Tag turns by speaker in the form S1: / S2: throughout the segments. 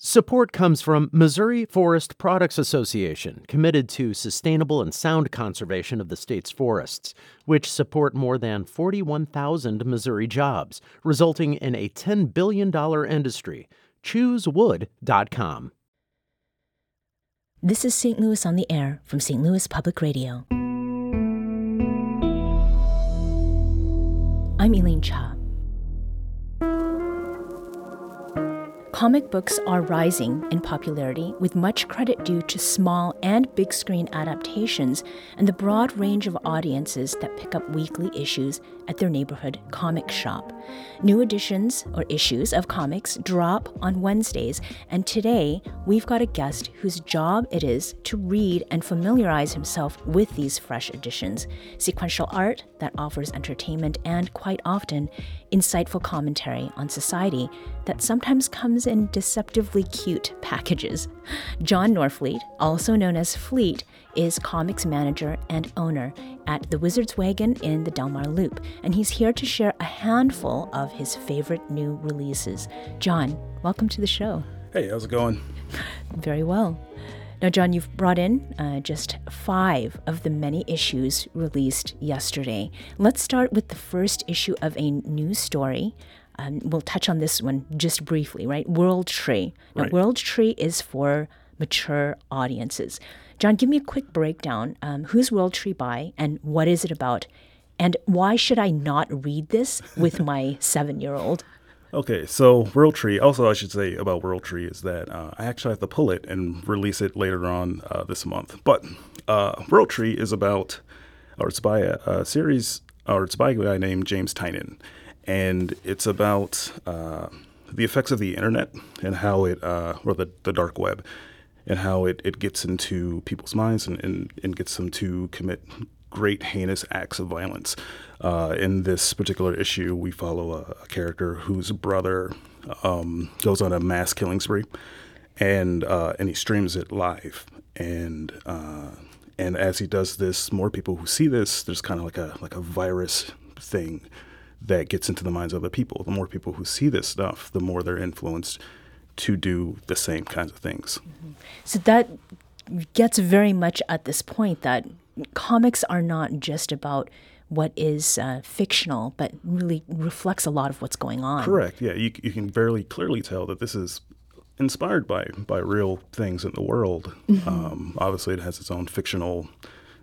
S1: Support comes from Missouri Forest Products Association, committed to sustainable and sound conservation of the state's forests, which support more than 41,000 Missouri jobs, resulting in a $10 billion industry. ChooseWood.com.
S2: This is St. Louis on the Air from St. Louis Public Radio. I'm Elaine Cha. Comic books are rising in popularity, with much credit due to small and big screen adaptations and the broad range of audiences that pick up weekly issues at their neighborhood comic shop. New editions or issues of comics drop on Wednesdays, and today we've got a guest whose job it is to read and familiarize himself with these fresh editions. Sequential art that offers entertainment and, quite often, insightful commentary on society that sometimes comes in deceptively cute packages. Jon Norfleet, also known as Fleet, is comics manager and owner at the Wizard's Wagon in the Delmar Loop, and he's here to share a handful of his favorite new releases. Jon, welcome to the show.
S3: Hey, how's it going?
S2: Very well. Now, Jon, you've brought in uh, just five of the many issues released yesterday. Let's start with the first issue of a new story. Um, we'll touch on this one just briefly, right? World Tree. Now,
S3: Right.
S2: World Tree is for mature audiences. Jon, give me a quick breakdown. Um, who's World Tree by, and what is it about? And why should I not read this with my seven year old?
S3: Okay, so World Tree. Also, I should say about World Tree is that uh, I actually have to pull it and release it later on uh, this month. But uh, World Tree is about, or it's by a, a series, or it's by a guy named James Tynion, and it's about uh, the effects of the internet and how it, uh, or the, the dark web, and how it, it gets into people's minds and, and, and gets them to commit great heinous acts of violence. Uh, in this particular issue, we follow a, a character whose brother um, goes on a mass killing spree, and uh, and he streams it live. And uh, and as he does this, more people who see this, there's kind of like a like a virus thing that gets into the minds of other people. The more people who see this stuff, the more they're influenced to do the same kinds of things.
S2: So that gets very much at this point that comics are not just about what is uh, fictional, but really reflects a lot of what's going on.
S3: Correct. Yeah, you, you can very clearly tell that this is inspired by by real things in the world. Um, obviously, it has its own fictional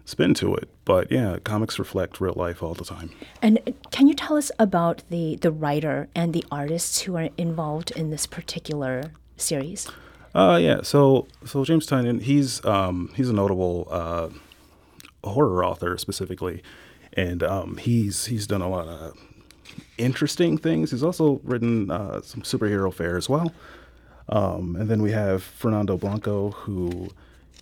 S3: spin to it, but yeah, comics reflect real life all the time.
S2: And can you tell us about the the writer and the artists who are involved in this particular series?
S3: Uh, yeah. So so James Tynion, he's um, he's a notable uh, horror author specifically, and um, he's he's done a lot of interesting things. He's also written uh, some superhero fare as well. Um, and then we have Fernando Blanco, who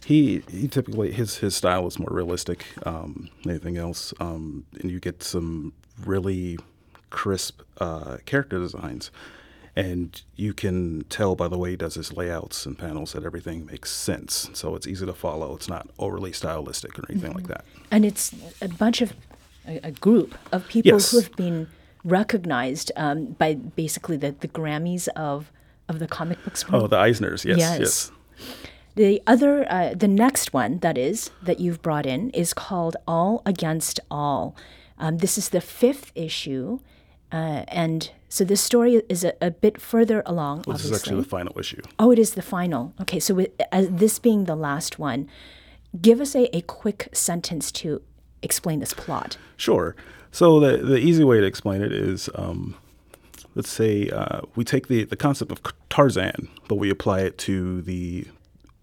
S3: he he typically his his style is more realistic um, than anything else, um, and you get some really crisp uh, character designs. And you can tell by the way he does his layouts and panels that everything makes sense. So it's easy to follow. It's not overly stylistic or anything like that.
S2: And it's a bunch of a, a group of people
S3: Yes.
S2: who have been recognized um, by basically the, the Grammys of of the comic books world.
S3: Oh, the Eisners, yes,
S2: Yes.
S3: yes.
S2: The other, uh, the next one that is that you've brought in is called All Against All. Um, this is the fifth issue, uh, and so this story is a, a bit further along.
S3: This is actually the final issue.
S2: oh, it is the final. Okay, so with, as this being the last one, give us a, a quick sentence to explain this plot.
S3: Sure. So the the easy way to explain it is, um, let's say uh, we take the the concept of Tarzan, but we apply it to the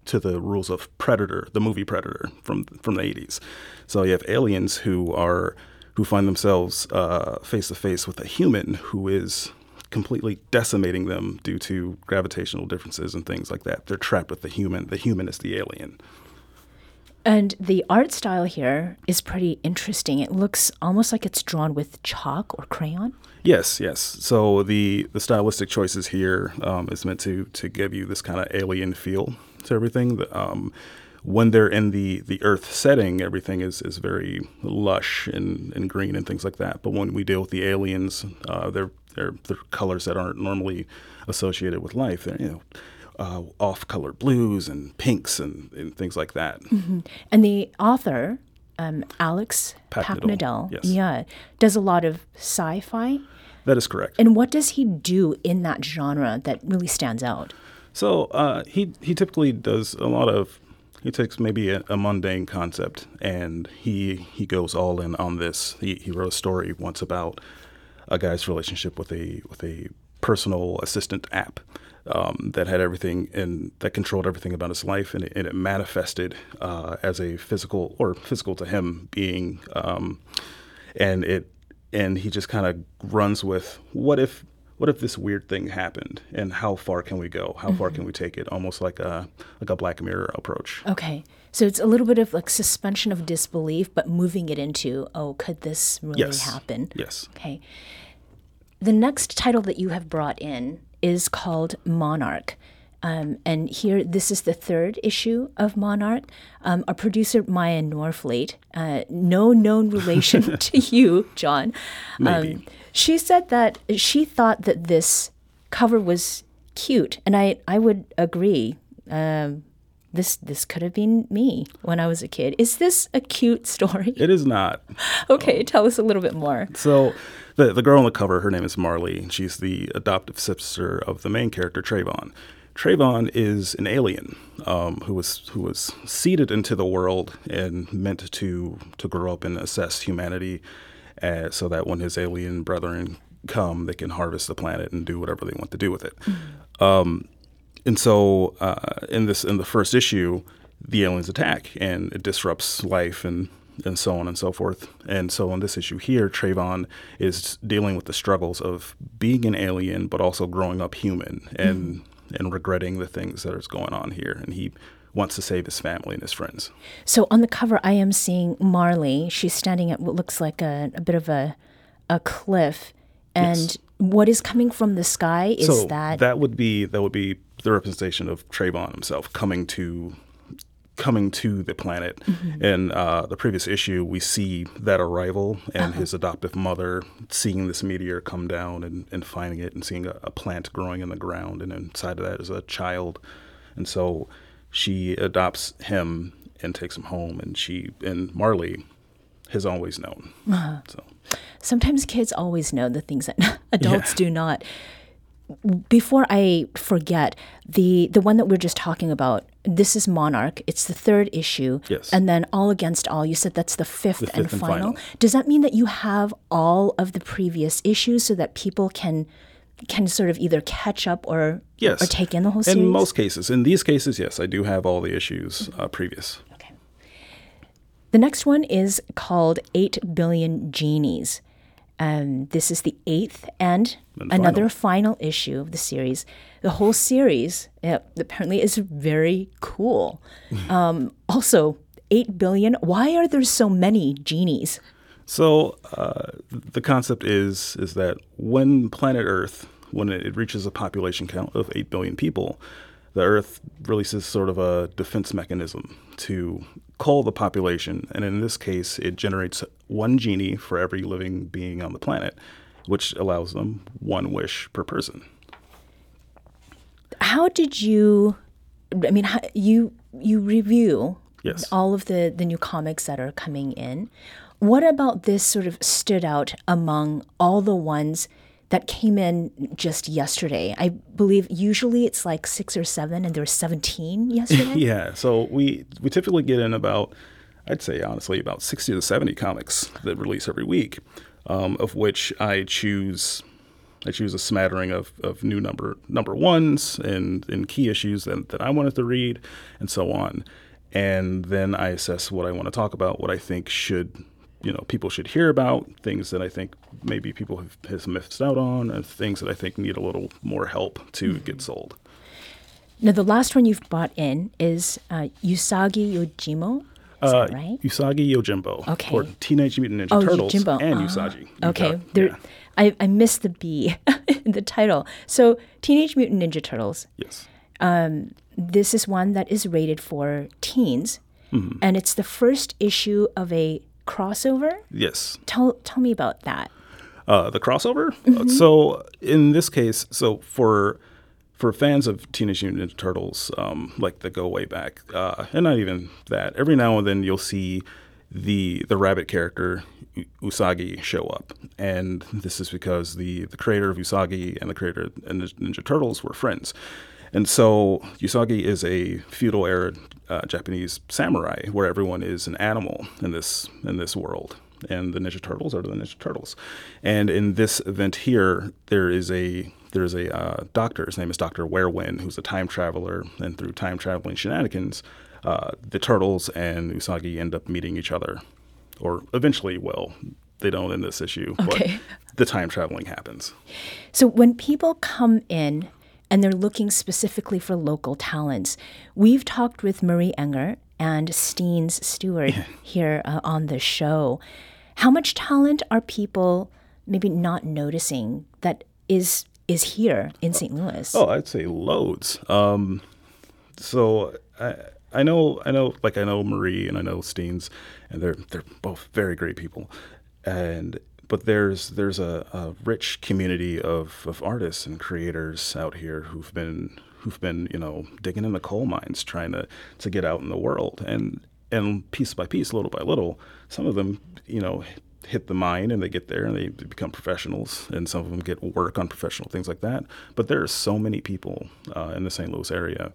S3: to the rules of Predator, the movie Predator from from the 80s. So you have aliens who are who find themselves face to face with a human who is completely decimating them due to gravitational differences and things like that. They're trapped with the human. The human is the alien.
S2: And the art style here is pretty interesting. It looks almost like it's drawn with chalk or crayon.
S3: Yes, yes. So the the stylistic choices here um, is meant to to give you this kind of alien feel to everything. The, Um, when they're in the the Earth setting, everything is is very lush and, and green and things like that. But when we deal with the aliens, uh, they're they're they're colors that aren't normally associated with life. They're, you know, uh, off-color blues and pinks and, and things like that.
S2: And the author, um, Alex
S3: Paknadel, yes.
S2: yeah, does a lot of sci-fi.
S3: That is correct.
S2: And what does he do in that genre that really stands out?
S3: So uh, he he typically does a lot of. He takes maybe a, a mundane concept and he he goes all in on this. He he wrote a story once about a guy's relationship with a with a personal assistant app um, that had everything and that controlled everything about his life, and it, and it manifested uh, as a physical or physical to him being, um, and it and he just kind of runs with what if what if this weird thing happened and how far can we go how far can we take it almost like a like a black mirror approach
S2: Okay. So it's a little bit of like suspension of disbelief, but moving it into, oh, could this really
S3: yes
S2: happen?
S3: yes
S2: Okay. The next title that you have brought in is called Monarch. Um, and here, this is the third issue of Monarch. Um, our producer, Maya Norfleet, uh, no known relation to you, Jon.
S3: Maybe.
S2: Um, she said that she thought that this cover was cute, and I, I would agree. Um, this this could have been me when I was a kid. Is this a cute story?
S3: it is not
S2: Okay, tell us a little bit more.
S3: So the the girl on the cover, her name is Marley. and She's the adoptive sister of the main character Trayvon. Trayvon is an alien um, who was who was seeded into the world and meant to to grow up and assess humanity, uh, so that when his alien brethren come, they can harvest the planet and do whatever they want to do with it. Um, and so uh, in this in the first issue, the aliens attack and it disrupts life and and so on and so forth. And so in this issue here, Trayvon is dealing with the struggles of being an alien but also growing up human and and regretting the things that is going on here. And he wants to save his family and his friends.
S2: So on the cover, I am seeing Marley. She's standing at what looks like a, a bit of a a cliff, and
S3: Yes.
S2: what is coming from the sky is
S3: so
S2: that,
S3: would be that would be the representation of Trayvon himself coming to coming to the planet.
S2: Mm-hmm.
S3: In uh, the previous issue, we see that arrival and
S2: Uh-huh.
S3: his adoptive mother seeing this meteor come down and, and finding it and seeing a, a plant growing in the ground, and inside of that is a child, and so she adopts him and takes him home, and she and Marley has always known.
S2: Uh-huh.
S3: So.
S2: sometimes kids always know the things that adults do not. Before I forget, the the one that we're just talking about, this is Monarch. It's the third issue,
S3: Yes.
S2: and then All Against All. You said that's the fifth, and,
S3: fifth and
S2: final.
S3: final.
S2: Does that mean that you have all of the previous issues so that people can can sort of either catch up or
S3: Yes.
S2: or take in the whole series?
S3: In most cases, in these cases, yes, I do have all the issues uh, previous.
S2: Okay. The next one is called 8 Billion Genies. Um, this is the eighth and,
S3: And
S2: another final. issue of the series. The whole series uh, apparently is very cool. um, also, 8 billion. Why are there so many genies?
S3: So uh, the concept is is that when planet Earth, when it reaches a population count of eight billion people, the Earth releases sort of a defense mechanism to cull the population, and in this case, it generates one genie for every living being on the planet, which allows them one wish per person.
S2: How did you? I mean, how, you you review
S3: Yes.
S2: all of the the new comics that are coming in. What about this sort of stood out among all the ones that came in just yesterday? I believe usually it's like six or seven, and there were seventeen yesterday.
S3: Yeah, so we we typically get in about, I'd say honestly, about sixty to seventy comics that release every week, um, of which I choose. I choose a smattering of, of new number number ones and, and key issues that, that I wanted to read, and so on. And then I assess what I want to talk about, what I think should, you know, people should hear about, things that I think maybe people have, have missed out on, and things that I think need a little more help to get sold.
S2: Now, the last one you've bought in is uh, Usagi Yojimbo.
S3: Uh,
S2: right?
S3: Usagi Yojimbo.
S2: Okay.
S3: Or Teenage Mutant Ninja
S2: Oh,
S3: Turtles
S2: Yojimbo.
S3: and
S2: Ah,
S3: Usagi.
S2: Okay, there.
S3: yeah.
S2: I, I missed the B in the title. So, Teenage Mutant Ninja Turtles.
S3: Yes.
S2: This is one that is rated for teens,
S3: Mm-hmm.
S2: and it's the first issue of a crossover.
S3: Yes.
S2: Tell tell me about that.
S3: Uh, the crossover.
S2: Mm-hmm.
S3: Uh, So in this case, so for for fans of Teenage Mutant Ninja Turtles, um, like that go way back, uh, and not even that, every now and then you'll see the the rabbit character Usagi show up, and this is because the the creator of Usagi and the creator of Ninja Turtles were friends. And so Usagi is a feudal era uh, Japanese samurai where everyone is an animal in this in this world, and the Ninja Turtles are the Ninja Turtles. And in this event here, there is a there's a uh, doctor. His name is Doctor Werewind, who's a time traveler, and through time traveling shenanigans, uh, the turtles and Usagi end up meeting each other, or eventually will. They don't in this issue, okay. but the time traveling happens.
S2: So when people come in and they're looking specifically for local talents. We've talked with Marie Enger and Steenz Stewart yeah. here uh, on the show. How much talent are people maybe not noticing that is is here in St. Louis?
S3: Oh, I'd say loads. Um, so I I know I know like I know Marie and I know Steenz, and they're they're both very great people, and but there's there's a, a rich community of, of artists and creators out here who've been who've been you know digging in the coal mines trying to to get out in the world. And and piece by piece little by little some of them you know hit the mine and they get there and they become professionals and some of them get work on professional things like that. But there are so many people uh, in the st louis area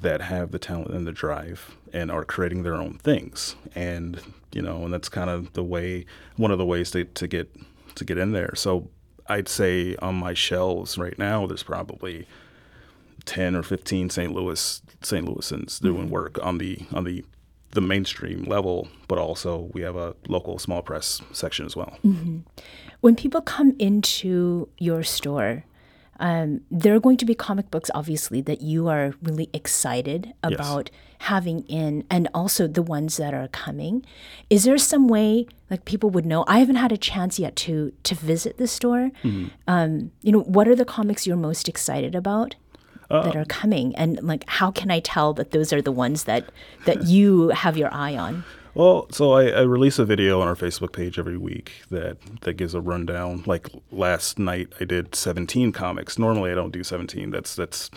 S3: that have the talent and the drive and are creating their own things and you know and that's kind of the way one of the ways to, to get to get in there so i'd say on my shelves right now there's probably 10 or 15 st louis st louisans doing mm-hmm. work on the on the the mainstream level but also we have a local small press section as well
S2: mm-hmm. when people come into your store um, there are going to be comic books, obviously, that you are really excited about yes. having in, and also the ones that are coming. Is there some way, like people would know? I haven't had a chance yet to to visit the store. Mm-hmm. Um, you know, what are the comics you're most excited about? Uh, that are coming and like how can i tell that those are the ones that that you have your eye on
S3: well, so I, I, release a video on our Facebook page every week that that gives a rundown. Like last night, I did 17 comics. Normally, I don't do 17. That's that's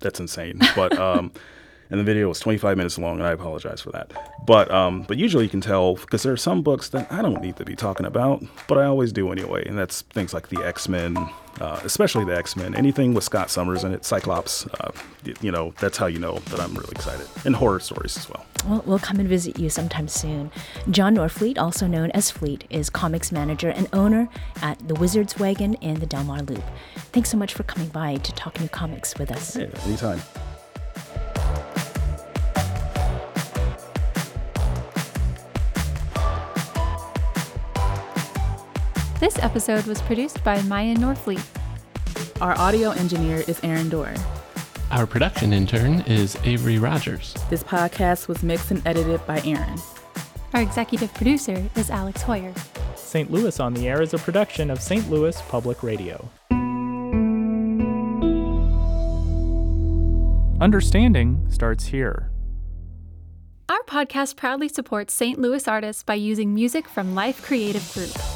S3: that's insane. But um, and the video was 25 minutes long, and I apologize for that. But um, but usually you can tell because there are some books that I don't need to be talking about, but I always do anyway, and that's things like the X Men, uh, especially the X Men. Anything with Scott Summers in it, Cyclops. Uh, you know, that's how you know that I'm really excited, and horror stories as well.
S2: Well, we'll come and visit you sometime soon. Jon Norfleet, also known as Fleet, is comics manager and owner at the Wizards Wagon in the Delmar Loop. Thanks so much for coming by to talk new comics with us.
S3: Yeah, anytime.
S4: This episode was produced by Maya Norfleet.
S5: Our audio engineer is Aaron Doerr.
S6: Our production intern is Avery Rogers.
S5: This podcast was mixed and edited by Aaron.
S4: Our executive producer is Alex Heuer.
S7: St. Louis on the Air is a production of St. Louis Public Radio. Understanding starts here.
S4: Our podcast proudly supports St. Louis artists by using music from Life Creative Group.